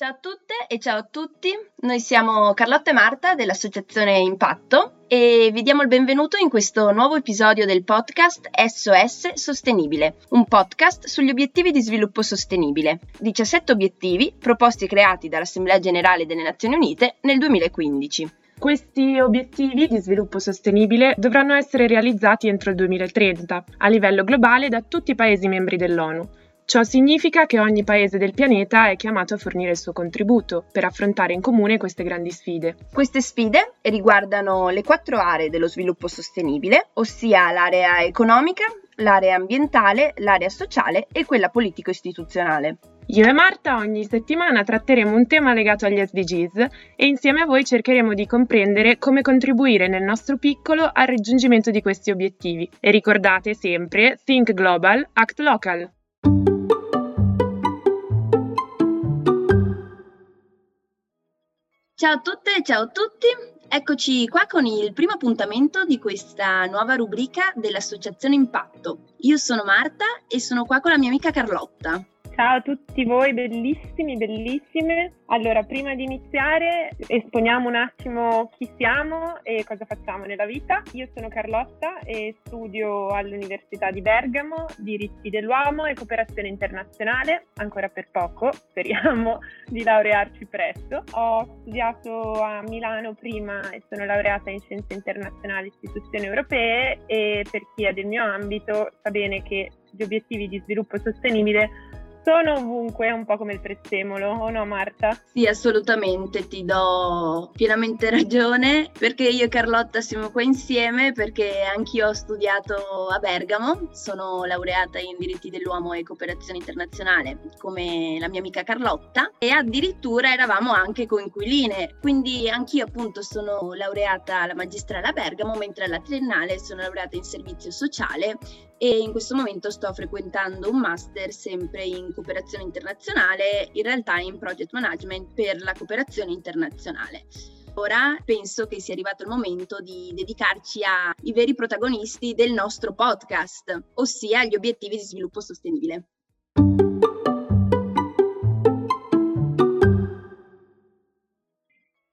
Ciao a tutte e ciao a tutti, noi siamo Carlotta e Marta dell'associazione Impatto e vi diamo il benvenuto in questo nuovo episodio del podcast SOS Sostenibile, un podcast sugli obiettivi di sviluppo sostenibile, 17 obiettivi proposti e creati dall'Assemblea Generale delle Nazioni Unite nel 2015. Questi obiettivi di sviluppo sostenibile dovranno essere realizzati entro il 2030 a livello globale da tutti i Paesi membri dell'ONU Ciò significa che ogni paese del pianeta è chiamato a fornire il suo contributo per affrontare in comune queste grandi sfide. Queste sfide riguardano le quattro aree dello sviluppo sostenibile, ossia l'area economica, l'area ambientale, l'area sociale e quella politico-istituzionale. Io e Marta ogni settimana tratteremo un tema legato agli SDGs e insieme a voi cercheremo di comprendere come contribuire nel nostro piccolo al raggiungimento di questi obiettivi. E ricordate sempre, Think Global, Act Local. Ciao a tutte e ciao a tutti, eccoci qua con il primo appuntamento di questa nuova rubrica dell'Associazione Impatto. Io sono Marta e sono qua con la mia amica Carlotta. Ciao a tutti voi, bellissimi, bellissime. Allora, prima di iniziare, esponiamo un attimo chi siamo e cosa facciamo nella vita. Io sono Carlotta e studio all'Università di Bergamo diritti dell'uomo e cooperazione internazionale, ancora per poco, speriamo di laurearci presto. Ho studiato a Milano prima e sono laureata in scienze internazionali e istituzioni europee e per chi è del mio ambito sa bene che gli obiettivi di sviluppo sostenibile sono ovunque, un po' come il prezzemolo, o no Marta? Sì, assolutamente, ti do pienamente ragione, perché io e Carlotta siamo qua insieme, perché anch'io ho studiato a Bergamo, sono laureata in diritti dell'uomo e cooperazione internazionale, come la mia amica Carlotta, e addirittura eravamo anche coinquiline, quindi anch'io appunto sono laureata alla magistrale a Bergamo, mentre alla triennale sono laureata in servizio sociale e in questo momento sto frequentando un master sempre in cooperazione internazionale, in realtà in project management per la cooperazione internazionale. Ora penso che sia arrivato il momento di dedicarci ai veri protagonisti del nostro podcast, ossia gli obiettivi di sviluppo sostenibile.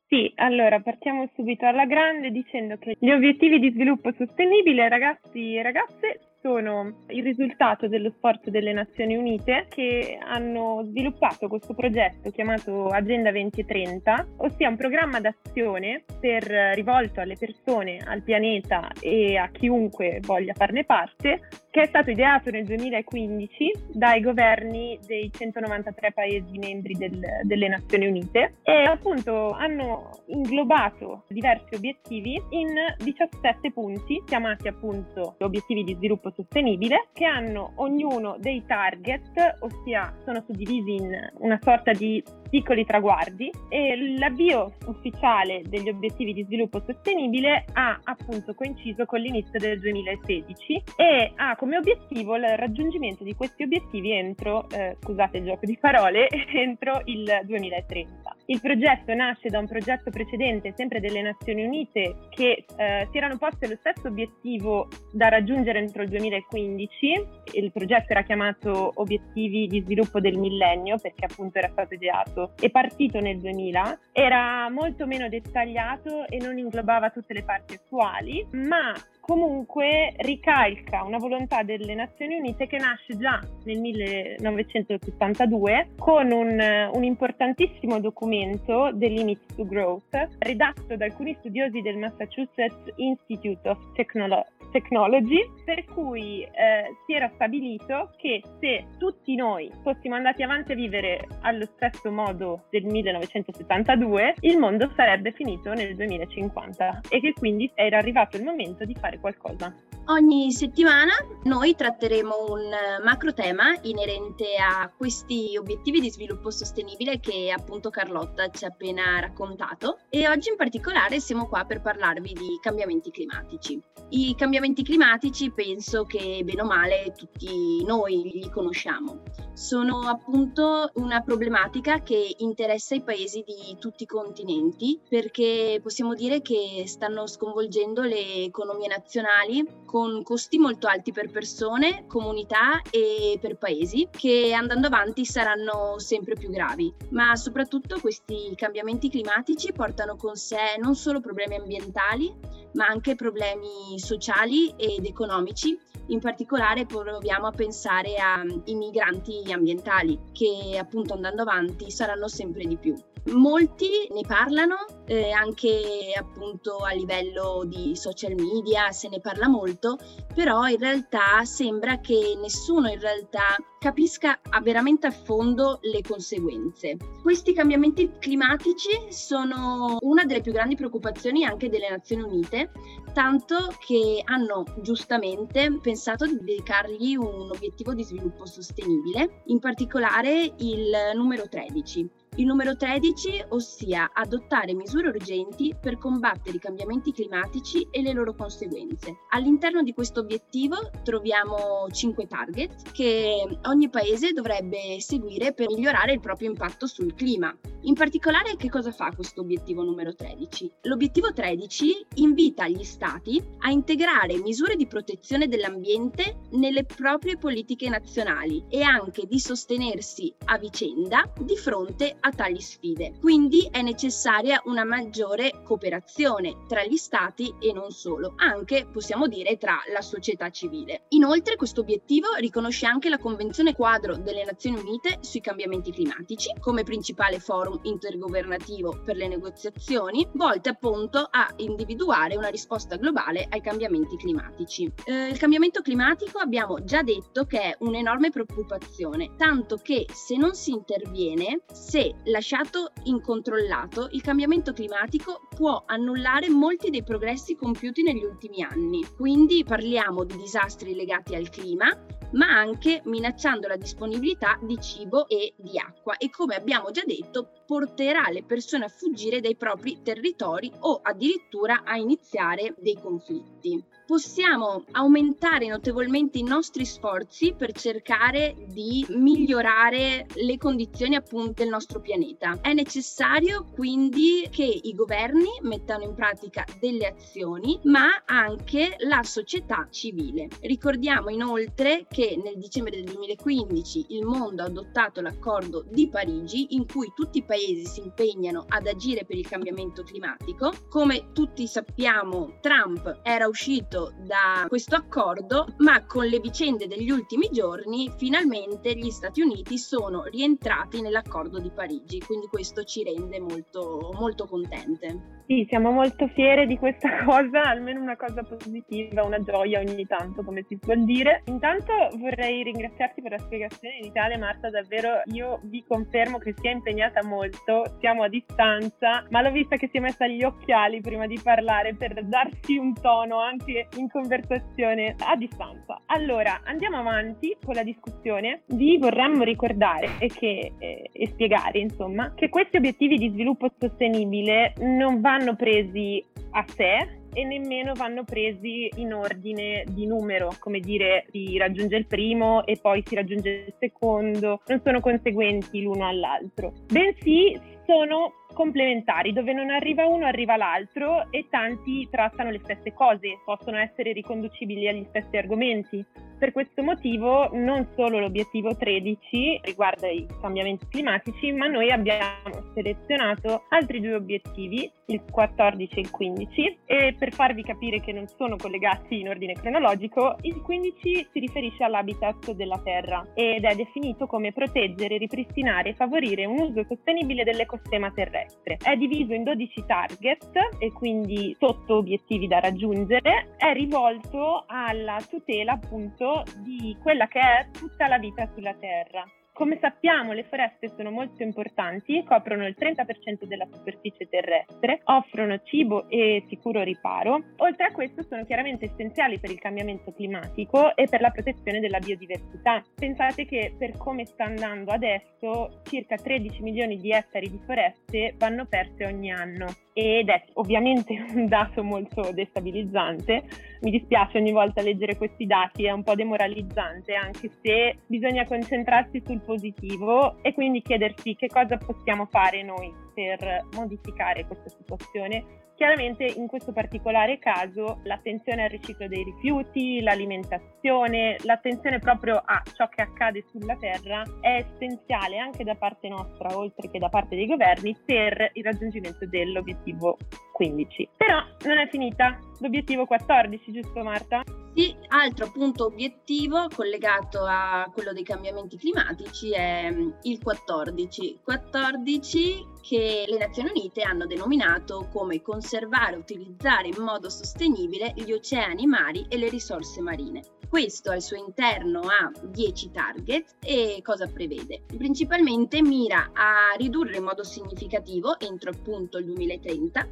Sì, allora partiamo subito alla grande dicendo che gli obiettivi di sviluppo sostenibile, ragazzi e ragazze, sono il risultato dello sforzo delle Nazioni Unite che hanno sviluppato questo progetto chiamato Agenda 2030, ossia un programma d'azione per, rivolto alle persone, al pianeta e a chiunque voglia farne parte, che è stato ideato nel 2015 dai governi dei 193 Paesi membri del, delle Nazioni Unite e appunto hanno inglobato diversi obiettivi in 17 punti chiamati appunto obiettivi di sviluppo sostenibile che hanno ognuno dei target, ossia sono suddivisi in una sorta di piccoli traguardi e l'avvio ufficiale degli obiettivi di sviluppo sostenibile ha appunto coinciso con l'inizio del 2016 e ha come obiettivo il raggiungimento di questi obiettivi entro, eh, scusate il gioco di parole, entro il 2030. Il progetto nasce da un progetto precedente, sempre delle Nazioni Unite, che eh, si erano poste lo stesso obiettivo da raggiungere entro il 2015. Il progetto era chiamato Obiettivi di sviluppo del millennio perché appunto era stato ideato e partito nel 2000. Era molto meno dettagliato e non inglobava tutte le parti attuali, ma comunque ricalca una volontà delle Nazioni Unite che nasce già nel 1972 con un, un importantissimo documento, The Limits to Growth, redatto da alcuni studiosi del Massachusetts Institute of Technolo- Technology, per cui eh, si era stabilito che se tutti noi fossimo andati avanti a vivere allo stesso modo del 1972, il mondo sarebbe finito nel 2050 e che quindi era arrivato il momento di fare qualcosa. Ogni settimana noi tratteremo un macro tema inerente a questi obiettivi di sviluppo sostenibile che appunto Carlotta ci ha appena raccontato e oggi in particolare siamo qua per parlarvi di cambiamenti climatici. I cambiamenti climatici penso che bene o male tutti noi li conosciamo. Sono appunto una problematica che interessa i paesi di tutti i continenti perché possiamo dire che stanno sconvolgendo le economie nazionali con costi molto alti per persone, comunità e per paesi che andando avanti saranno sempre più gravi. Ma soprattutto questi cambiamenti climatici portano con sé non solo problemi ambientali, ma anche problemi sociali ed economici in particolare proviamo a pensare ai migranti ambientali che appunto andando avanti saranno sempre di più. Molti ne parlano eh, anche appunto a livello di social media, se ne parla molto, però in realtà sembra che nessuno in realtà capisca veramente a fondo le conseguenze. Questi cambiamenti climatici sono una delle più grandi preoccupazioni anche delle Nazioni Unite, tanto che hanno giustamente pensato di dedicargli un obiettivo di sviluppo sostenibile, in particolare il numero 13 il numero 13, ossia adottare misure urgenti per combattere i cambiamenti climatici e le loro conseguenze. All'interno di questo obiettivo troviamo 5 target che ogni paese dovrebbe seguire per migliorare il proprio impatto sul clima. In particolare che cosa fa questo obiettivo numero 13? L'obiettivo 13 invita gli stati a integrare misure di protezione dell'ambiente nelle proprie politiche nazionali e anche di sostenersi a vicenda di fronte a tali sfide. Quindi è necessaria una maggiore cooperazione tra gli stati e non solo, anche possiamo dire tra la società civile. Inoltre questo obiettivo riconosce anche la Convenzione quadro delle Nazioni Unite sui cambiamenti climatici come principale forum intergovernativo per le negoziazioni, volte appunto a individuare una risposta globale ai cambiamenti climatici. Eh, il cambiamento climatico abbiamo già detto che è un'enorme preoccupazione, tanto che se non si interviene, se lasciato incontrollato, il cambiamento climatico può annullare molti dei progressi compiuti negli ultimi anni. Quindi parliamo di disastri legati al clima, ma anche minacciando la disponibilità di cibo e di acqua e come abbiamo già detto porterà le persone a fuggire dai propri territori o addirittura a iniziare dei conflitti possiamo aumentare notevolmente i nostri sforzi per cercare di migliorare le condizioni appunto del nostro pianeta. È necessario quindi che i governi mettano in pratica delle azioni, ma anche la società civile. Ricordiamo inoltre che nel dicembre del 2015 il mondo ha adottato l'accordo di Parigi in cui tutti i paesi si impegnano ad agire per il cambiamento climatico. Come tutti sappiamo, Trump era uscito da questo accordo, ma con le vicende degli ultimi giorni finalmente gli Stati Uniti sono rientrati nell'accordo di Parigi, quindi questo ci rende molto, molto contente. Sì, siamo molto fiere di questa cosa, almeno una cosa positiva, una gioia ogni tanto, come si suol dire. Intanto vorrei ringraziarti per la spiegazione iniziale, Marta, davvero io vi confermo che si è impegnata molto, siamo a distanza, ma l'ho vista che si è messa gli occhiali prima di parlare per darsi un tono anche in conversazione a distanza. Allora, andiamo avanti con la discussione. Vi vorremmo ricordare e, che, eh, e spiegare, insomma, che questi obiettivi di sviluppo sostenibile non vanno vanno presi a sé e nemmeno vanno presi in ordine di numero, come dire si raggiunge il primo e poi si raggiunge il secondo, non sono conseguenti l'uno all'altro, bensì sono complementari, dove non arriva uno arriva l'altro e tanti trattano le stesse cose, possono essere riconducibili agli stessi argomenti. Per questo motivo non solo l'obiettivo 13 riguarda i cambiamenti climatici, ma noi abbiamo selezionato altri due obiettivi, il 14 e il 15, e per farvi capire che non sono collegati in ordine cronologico, il 15 si riferisce all'habitat della Terra ed è definito come proteggere, ripristinare e favorire un uso sostenibile dell'ecosistema terrestre. È diviso in 12 target e quindi sotto obiettivi da raggiungere, è rivolto alla tutela appunto di quella che è tutta la vita sulla Terra. Come sappiamo le foreste sono molto importanti, coprono il 30% della superficie terrestre, offrono cibo e sicuro riparo. Oltre a questo sono chiaramente essenziali per il cambiamento climatico e per la protezione della biodiversità. Pensate che per come sta andando adesso circa 13 milioni di ettari di foreste vanno perse ogni anno ed è ovviamente un dato molto destabilizzante. Mi dispiace ogni volta leggere questi dati, è un po' demoralizzante, anche se bisogna concentrarsi sul positivo e quindi chiedersi che cosa possiamo fare noi per modificare questa situazione Chiaramente in questo particolare caso l'attenzione al riciclo dei rifiuti, l'alimentazione, l'attenzione proprio a ciò che accade sulla Terra è essenziale anche da parte nostra, oltre che da parte dei governi, per il raggiungimento dell'obiettivo 15. Però non è finita, l'obiettivo 14, giusto Marta? Sì, altro punto obiettivo collegato a quello dei cambiamenti climatici è mm, il 14. 14 che le Nazioni Unite hanno denominato come conservare e utilizzare in modo sostenibile gli oceani, i mari e le risorse marine. Questo al suo interno ha 10 target e cosa prevede? Principalmente mira a ridurre in modo significativo, entro appunto il 2030,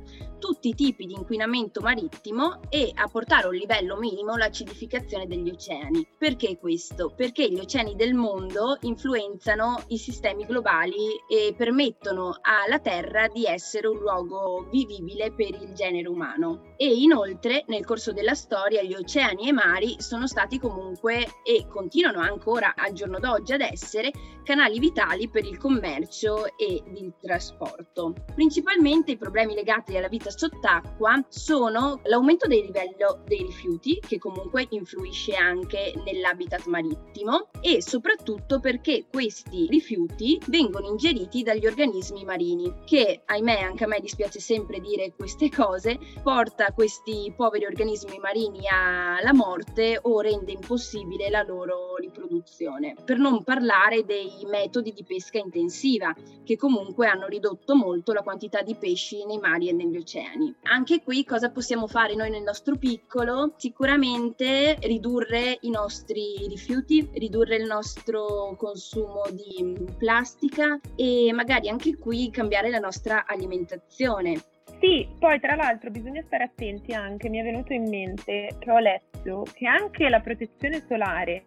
tutti i tipi di inquinamento marittimo e a portare a un livello minimo l'acidificazione degli oceani. Perché questo? Perché gli oceani del mondo influenzano i sistemi globali e permettono alla Terra di essere un luogo vivibile per il genere umano. E inoltre nel corso della storia gli oceani e i mari sono stati comunque e continuano ancora al giorno d'oggi ad essere canali vitali per il commercio e il trasporto. Principalmente i problemi legati alla vita sott'acqua sono l'aumento del livello dei rifiuti, che comunque influisce anche nell'habitat marittimo, e soprattutto perché questi rifiuti vengono ingeriti dagli organismi marini, che ahimè anche a me dispiace sempre dire queste cose, porta questi poveri organismi marini alla morte o rende impossibile la loro riproduzione. Per non parlare dei metodi di pesca intensiva, che comunque hanno ridotto molto la quantità di pesci nei mari e negli oceani. Anche qui cosa possiamo fare noi nel nostro piccolo? Sicuramente ridurre i nostri rifiuti, ridurre il nostro consumo di plastica e magari anche qui cambiare la nostra alimentazione sì, poi tra l'altro bisogna stare attenti anche, mi è venuto in mente che ho letto che anche la protezione solare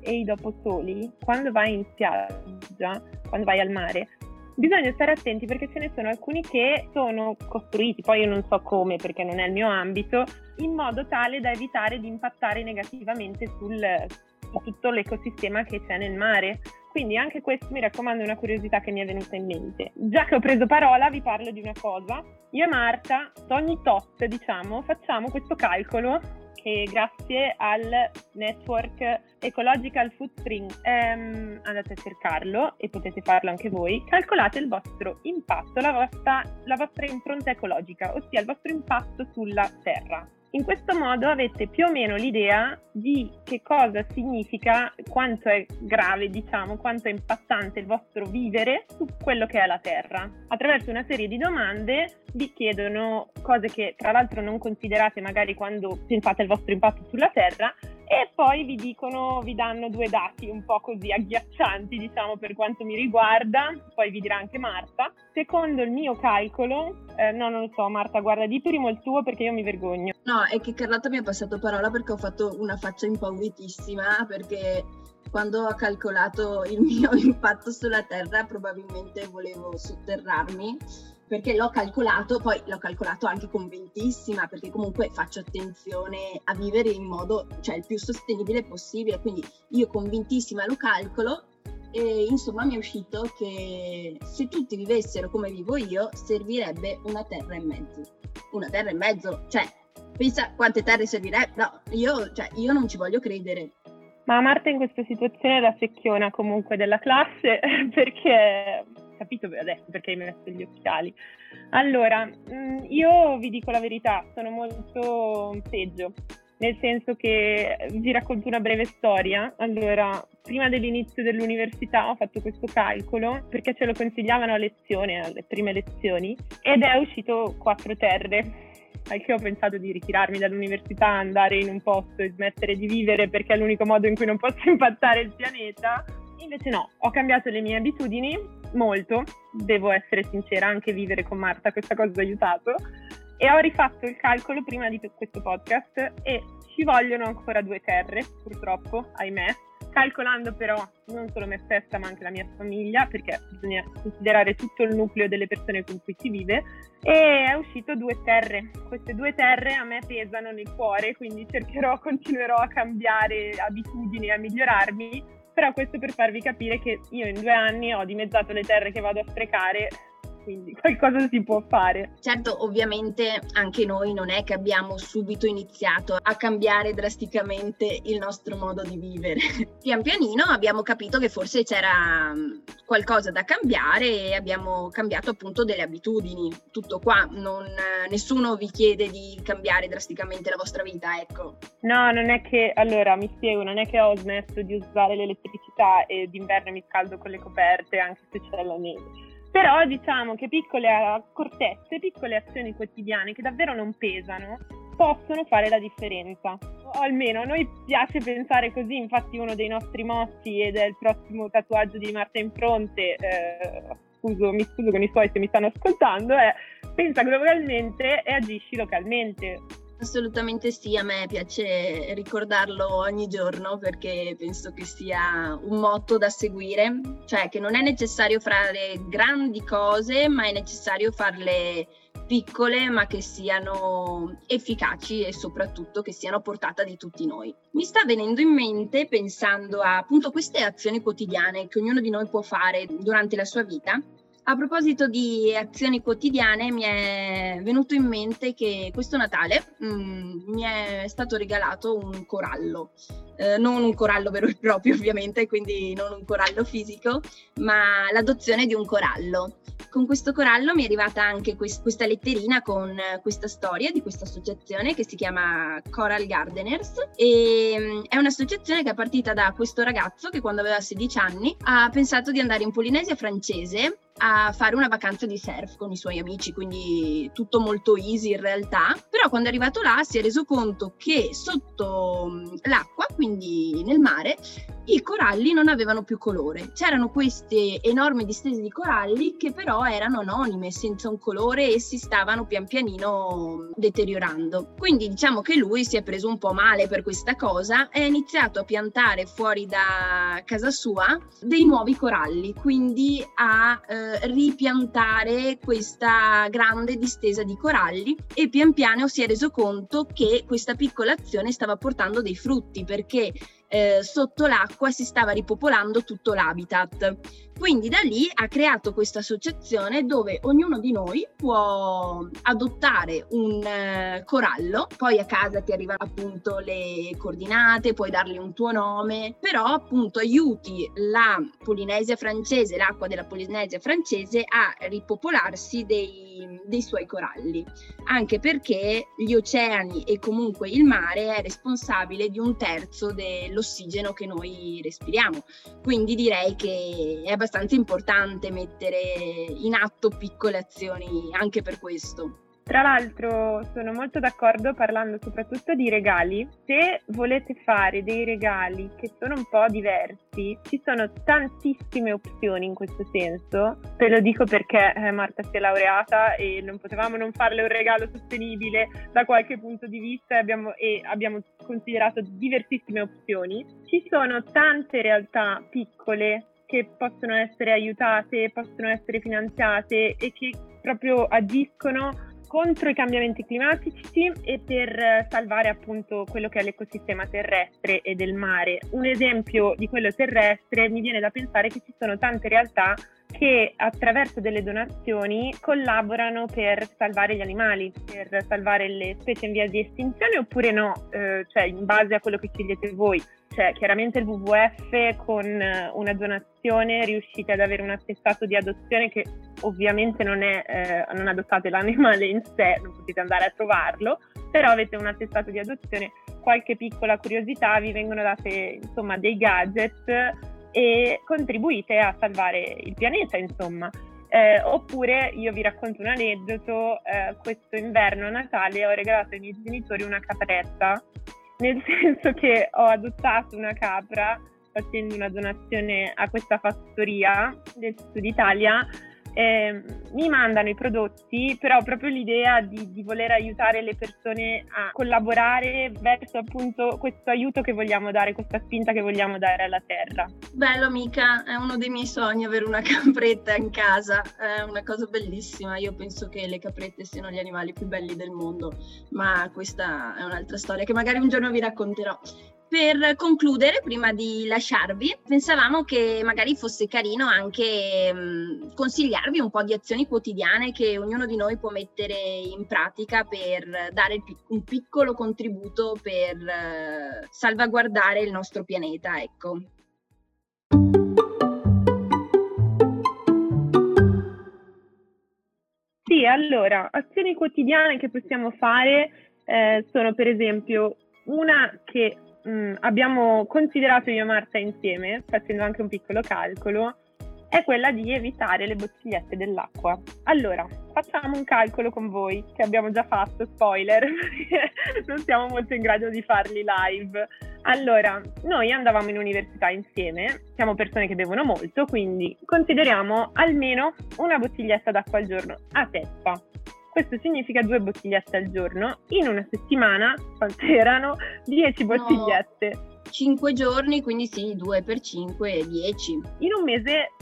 e i doposoli, quando vai in spiaggia, quando vai al mare, bisogna stare attenti perché ce ne sono alcuni che sono costruiti, poi io non so come perché non è il mio ambito, in modo tale da evitare di impattare negativamente sul, su tutto l'ecosistema che c'è nel mare. Quindi anche questo mi raccomando è una curiosità che mi è venuta in mente. Già che ho preso parola vi parlo di una cosa. Io e Marta, ogni tot diciamo, facciamo questo calcolo che grazie al network Ecological Footprint ehm, andate a cercarlo e potete farlo anche voi. Calcolate il vostro impatto, la vostra, la vostra impronta ecologica, ossia il vostro impatto sulla terra. In questo modo avete più o meno l'idea di che cosa significa, quanto è grave, diciamo, quanto è impattante il vostro vivere su quello che è la Terra. Attraverso una serie di domande vi chiedono cose che tra l'altro non considerate magari quando pensate al vostro impatto sulla Terra e poi vi dicono, vi danno due dati un po' così agghiaccianti, diciamo, per quanto mi riguarda, poi vi dirà anche Marta. Secondo il mio calcolo, eh, no, non lo so, Marta, guarda, di primo il tuo perché io mi vergogno. No, è che Carlotta mi ha passato parola perché ho fatto una faccia impauritissima, perché quando ho calcolato il mio impatto sulla Terra probabilmente volevo sotterrarmi perché l'ho calcolato, poi l'ho calcolato anche convintissima, perché comunque faccio attenzione a vivere in modo, cioè il più sostenibile possibile, quindi io convintissima lo calcolo e insomma mi è uscito che se tutti vivessero come vivo io, servirebbe una terra e mezzo. Una terra e mezzo, cioè, pensa quante terre servirebbe, no, io, cioè, io non ci voglio credere. Ma Marta in questa situazione è la secchiona comunque della classe perché capito adesso perché hai messo gli occhiali. Allora, mm, io vi dico la verità, sono molto peggio, nel senso che vi racconto una breve storia. Allora, prima dell'inizio dell'università ho fatto questo calcolo perché ce lo consigliavano a lezione, alle prime lezioni, ed è uscito quattro terre al che ho pensato di ritirarmi dall'università, andare in un posto e smettere di vivere perché è l'unico modo in cui non posso impattare il pianeta. Invece no, ho cambiato le mie abitudini molto, devo essere sincera, anche vivere con Marta questa cosa ha aiutato e ho rifatto il calcolo prima di questo podcast e ci vogliono ancora due terre, purtroppo, ahimè, calcolando però non solo me stessa ma anche la mia famiglia, perché bisogna considerare tutto il nucleo delle persone con cui si vive, e è uscito due terre. Queste due terre a me pesano nel cuore, quindi cercherò, continuerò a cambiare abitudini, a migliorarmi però questo per farvi capire che io in due anni ho dimezzato le terre che vado a sprecare quindi qualcosa si può fare. Certo, ovviamente anche noi non è che abbiamo subito iniziato a cambiare drasticamente il nostro modo di vivere. Pian pianino abbiamo capito che forse c'era mm, qualcosa da cambiare e abbiamo cambiato appunto delle abitudini. Tutto qua, non, nessuno vi chiede di cambiare drasticamente la vostra vita, ecco. No, non è che, allora mi spiego, non è che ho smesso di usare l'elettricità e d'inverno mi scaldo con le coperte anche se c'è la neve. Però diciamo che piccole accortezze, piccole azioni quotidiane che davvero non pesano, possono fare la differenza. O almeno a noi piace pensare così, infatti uno dei nostri ed è il prossimo tatuaggio di Marta in fronte, eh, scuso, mi scuso con i suoi se mi stanno ascoltando, è pensa globalmente e agisci localmente. Assolutamente sì, a me piace ricordarlo ogni giorno perché penso che sia un motto da seguire, cioè che non è necessario fare grandi cose, ma è necessario farle piccole ma che siano efficaci e soprattutto che siano a portata di tutti noi. Mi sta venendo in mente pensando a appunto queste azioni quotidiane che ognuno di noi può fare durante la sua vita a proposito di azioni quotidiane, mi è venuto in mente che questo Natale mh, mm, mi è stato regalato un corallo, eh, non un corallo vero e proprio ovviamente, quindi non un corallo fisico, ma l'adozione di un corallo. Con questo corallo mi è arrivata anche quest- questa letterina con questa storia di questa associazione che si chiama Coral Gardeners e mh, mm, è un'associazione che è partita da questo ragazzo che quando aveva 16 anni ha pensato di andare in Polinesia francese a fare una vacanza di surf con i suoi amici, quindi tutto molto easy in realtà. Però quando è arrivato là si è reso conto che sotto mm, l'acqua, quindi nel mare, i coralli non avevano più colore. C'erano queste enormi distese di coralli che però erano anonime, senza un colore e si stavano pian pianino deteriorando. Quindi diciamo che lui si è preso un po' male per questa cosa e ha iniziato a piantare fuori da casa sua dei nuovi coralli, quindi a eh, ripiantare questa grande distesa di coralli e pian piano si è reso conto che questa piccola azione stava portando dei frutti perché eh, sotto l'acqua si stava ripopolando tutto l'habitat. Quindi da lì ha creato questa associazione dove ognuno di noi può adottare un eh, corallo, poi a casa ti arrivano appunto le coordinate, puoi dargli un tuo nome, però appunto aiuti la Polinesia francese, l'acqua della Polinesia francese a ripopolarsi dei, dei suoi coralli, anche perché gli oceani e comunque il mare è responsabile di un terzo dell'ossigeno che noi respiriamo. Quindi direi che è abbastanza importante mettere in atto piccole azioni anche per questo. Tra l'altro sono molto d'accordo parlando soprattutto di regali. Se volete fare dei regali che sono un po' diversi, ci sono tantissime opzioni in questo senso. Te lo dico perché eh, Marta si è laureata e non potevamo non farle un regalo sostenibile da qualche punto di vista e abbiamo, e abbiamo considerato diversissime opzioni. Ci sono tante realtà piccole che possono essere aiutate, possono essere finanziate e che proprio agiscono contro i cambiamenti climatici e per salvare appunto quello che è l'ecosistema terrestre e del mare. Un esempio di quello terrestre mi viene da pensare che ci sono tante realtà che attraverso delle donazioni collaborano per salvare gli animali, per salvare le specie in via di estinzione oppure no, eh, cioè in base a quello che scegliete voi. Cioè, chiaramente il WWF con una donazione riuscite ad avere un attestato di adozione che ovviamente non è, eh, non adottate l'animale in sé, non potete andare a trovarlo, però avete un attestato di adozione, qualche piccola curiosità, vi vengono date insomma dei gadget e contribuite a salvare il pianeta, insomma. Eh, oppure io vi racconto un aneddoto, eh, questo inverno a Natale ho regalato ai miei genitori una capretta, nel senso che ho adottato una capra facendo una donazione a questa fattoria del sud Italia eh, mi mandano i prodotti, però proprio l'idea di, di, voler aiutare le persone a collaborare verso appunto questo aiuto che vogliamo dare, questa spinta che vogliamo dare alla terra. Bello amica, è uno dei miei sogni avere una capretta in casa, è una cosa bellissima, io penso che le caprette siano gli animali più belli del mondo, ma questa è un'altra storia che magari un giorno vi racconterò. Per concludere, prima di lasciarvi, pensavamo che magari fosse carino anche mh, consigliarvi un po' di azioni quotidiane che ognuno di noi può mettere in pratica per dare un piccolo contributo per uh, salvaguardare il nostro pianeta, ecco. Sì, allora, azioni quotidiane che possiamo fare eh, sono per esempio una che mh, mm, abbiamo considerato io e Marta insieme, facendo anche un piccolo calcolo, è quella di evitare le bottigliette dell'acqua. Allora, facciamo un calcolo con voi, che abbiamo già fatto, spoiler, non siamo molto in grado di farli live. Allora, noi andavamo in università insieme, siamo persone che bevono molto, quindi consideriamo almeno una bottiglietta d'acqua al giorno a testa. Questo significa due bottigliette al giorno. In una settimana, quante erano? 10 bottigliette. No, 5 giorni, quindi sì, 2 per 5, 10. In un mese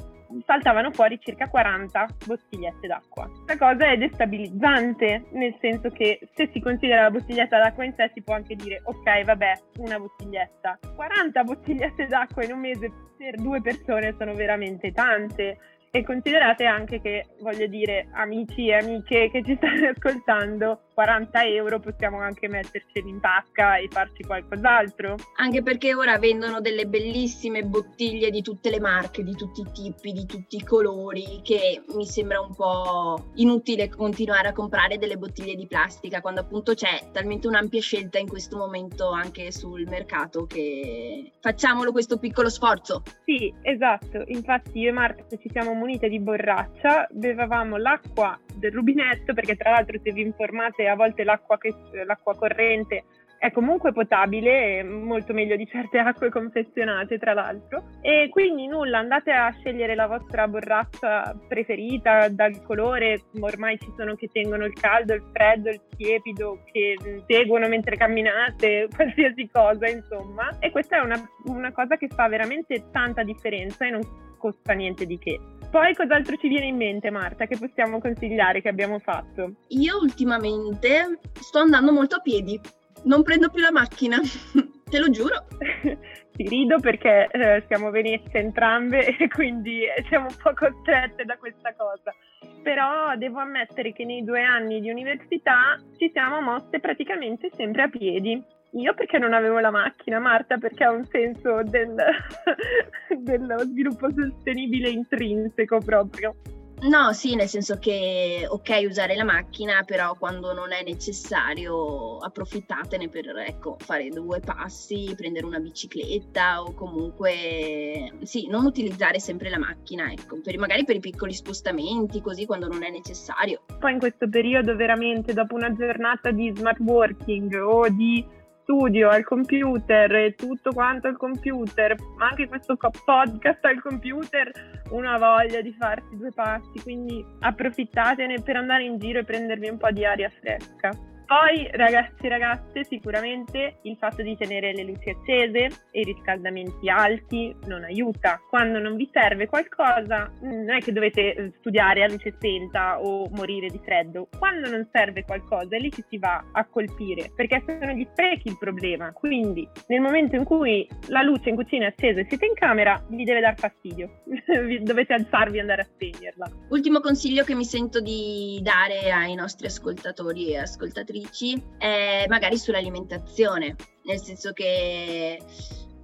saltavano fuori circa 40 bottigliette d'acqua. Questa cosa è destabilizzante, nel senso che se si considera la bottiglietta d'acqua in sé si può anche dire ok, vabbè, una bottiglietta. 40 bottigliette d'acqua in un mese per due persone sono veramente tante. E considerate anche che, voglio dire, amici e amiche che ci stanno ascoltando, 40 euro possiamo anche metterceli in tasca e farci qualcos'altro. Anche perché ora vendono delle bellissime bottiglie di tutte le marche, di tutti i tipi, di tutti i colori, che mi sembra un po' inutile continuare a comprare delle bottiglie di plastica quando appunto c'è talmente un'ampia scelta in questo momento anche sul mercato che facciamolo questo piccolo sforzo. Sì, esatto. Infatti io e Marta ci siamo munite di borraccia, bevavamo l'acqua del rubinetto perché tra l'altro se vi informate a volte l'acqua, che, l'acqua corrente è comunque potabile, molto meglio di certe acque confezionate tra l'altro. E quindi nulla, andate a scegliere la vostra borraccia preferita dal colore, ormai ci sono che tengono il caldo, il freddo, il tiepido, che seguono mentre camminate, qualsiasi cosa insomma. E questa è una, una cosa che fa veramente tanta differenza e non costa niente di che. Poi cos'altro ci viene in mente Marta che possiamo consigliare che abbiamo fatto? Io ultimamente sto andando molto a piedi non prendo più la macchina, te lo giuro. Ti rido perché eh, siamo venezze entrambe e quindi siamo un po' costrette da questa cosa. Però devo ammettere che nei due anni di università ci siamo mosse praticamente sempre a piedi. Io perché non avevo la macchina, Marta perché ha un senso del, dello sviluppo sostenibile intrinseco proprio. No, sì, nel senso che ok usare la macchina, però quando non è necessario approfittatene per ecco, fare due passi, prendere una bicicletta o comunque sì, non utilizzare sempre la macchina, ecco, per, magari per i piccoli spostamenti, così quando non è necessario. Poi in questo periodo veramente dopo una giornata di smart working o di studio al computer e tutto quanto al computer, anche questo podcast al computer, una voglia di farsi due passi, quindi approfittatene per andare in giro e prendervi un po' di aria fresca. Poi, ragazzi e ragazze, sicuramente il fatto di tenere le luci accese e i riscaldamenti alti non aiuta. Quando non vi serve qualcosa, non è che dovete eh, studiare a luce spenta o morire di freddo. Quando non serve qualcosa, è lì che si va a colpire, perché sono gli sprechi il problema. Quindi, nel momento in cui la luce in cucina è accesa e siete in camera, vi deve dar fastidio. dovete alzarvi e andare a spegnerla. Ultimo consiglio che mi sento di dare ai nostri ascoltatori e ascoltatrici autrici è magari sull'alimentazione, nel senso che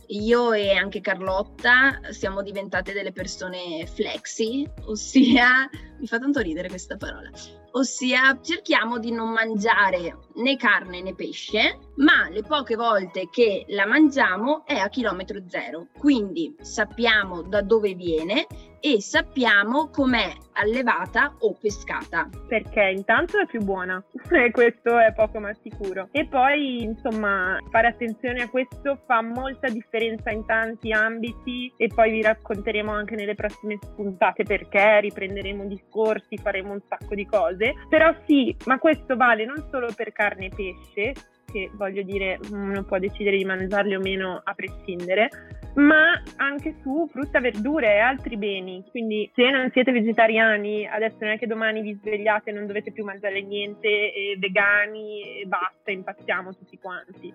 io e anche Carlotta siamo diventate delle persone flexi, ossia, mi fa tanto ridere questa parola, ossia cerchiamo di non mangiare né carne né pesce, ma le poche volte che la mangiamo è a chilometro zero, quindi sappiamo da dove viene e sappiamo com'è allevata o pescata. Perché intanto è più buona questo è poco ma sicuro. E poi insomma fare attenzione a questo fa molta differenza in tanti ambiti e poi vi racconteremo anche nelle prossime puntate perché riprenderemo discorsi, faremo un sacco di cose. Però sì, ma questo vale non solo per carne e pesce, che voglio dire uno può decidere di mangiarli o meno a prescindere, ma anche su frutta, verdure e altri beni. Quindi se non siete vegetariani, adesso non è che domani vi svegliate e non dovete più mangiare niente, e vegani e basta, impazziamo tutti quanti.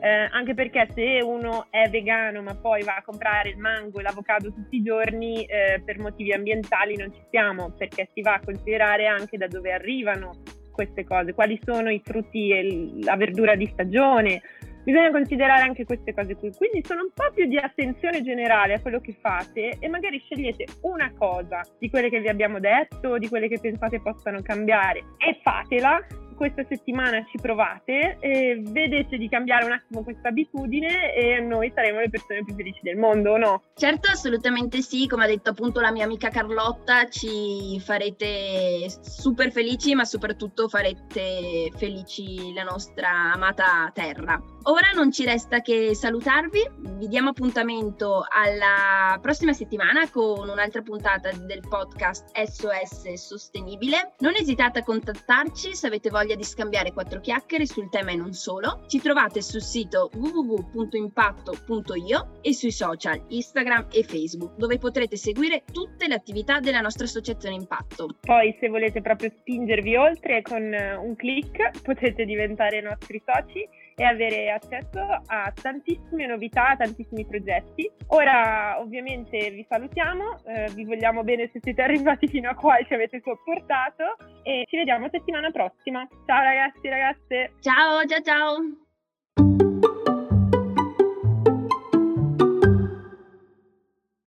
eh, anche perché se uno è vegano ma poi va a comprare il mango e l'avocado tutti i giorni, eh, per motivi ambientali non ci siamo, perché si va a considerare anche da dove arrivano queste cose, quali sono i frutti e la verdura di stagione. Bisogna considerare anche queste cose qui, quindi sono un po' più di attenzione generale a quello che fate e magari scegliete una cosa di quelle che vi abbiamo detto, di quelle che pensate possano cambiare e fatela questa settimana ci provate, e vedete di cambiare un attimo questa abitudine e noi saremo le persone più felici del mondo, o no? Certo, assolutamente sì, come ha detto appunto la mia amica Carlotta, ci farete super felici, ma soprattutto farete felici la nostra amata terra. Ora non ci resta che salutarvi, vi diamo appuntamento alla prossima settimana con un'altra puntata del podcast SOS Sostenibile. Non esitate a contattarci se avete voglia di scambiare quattro chiacchiere sul tema e non solo. Ci trovate sul sito www.impatto.io e sui social Instagram e Facebook dove potrete seguire tutte le attività della nostra associazione Impatto. Poi se volete proprio spingervi oltre con un clic potete diventare nostri soci e avere accesso a tantissime novità, tantissimi progetti. Ora ovviamente vi salutiamo, eh, vi vogliamo bene se siete arrivati fino a qua e ci avete sopportato e ci vediamo settimana prossima. Ciao ragazzi, ragazze. Ciao, ciao, ciao.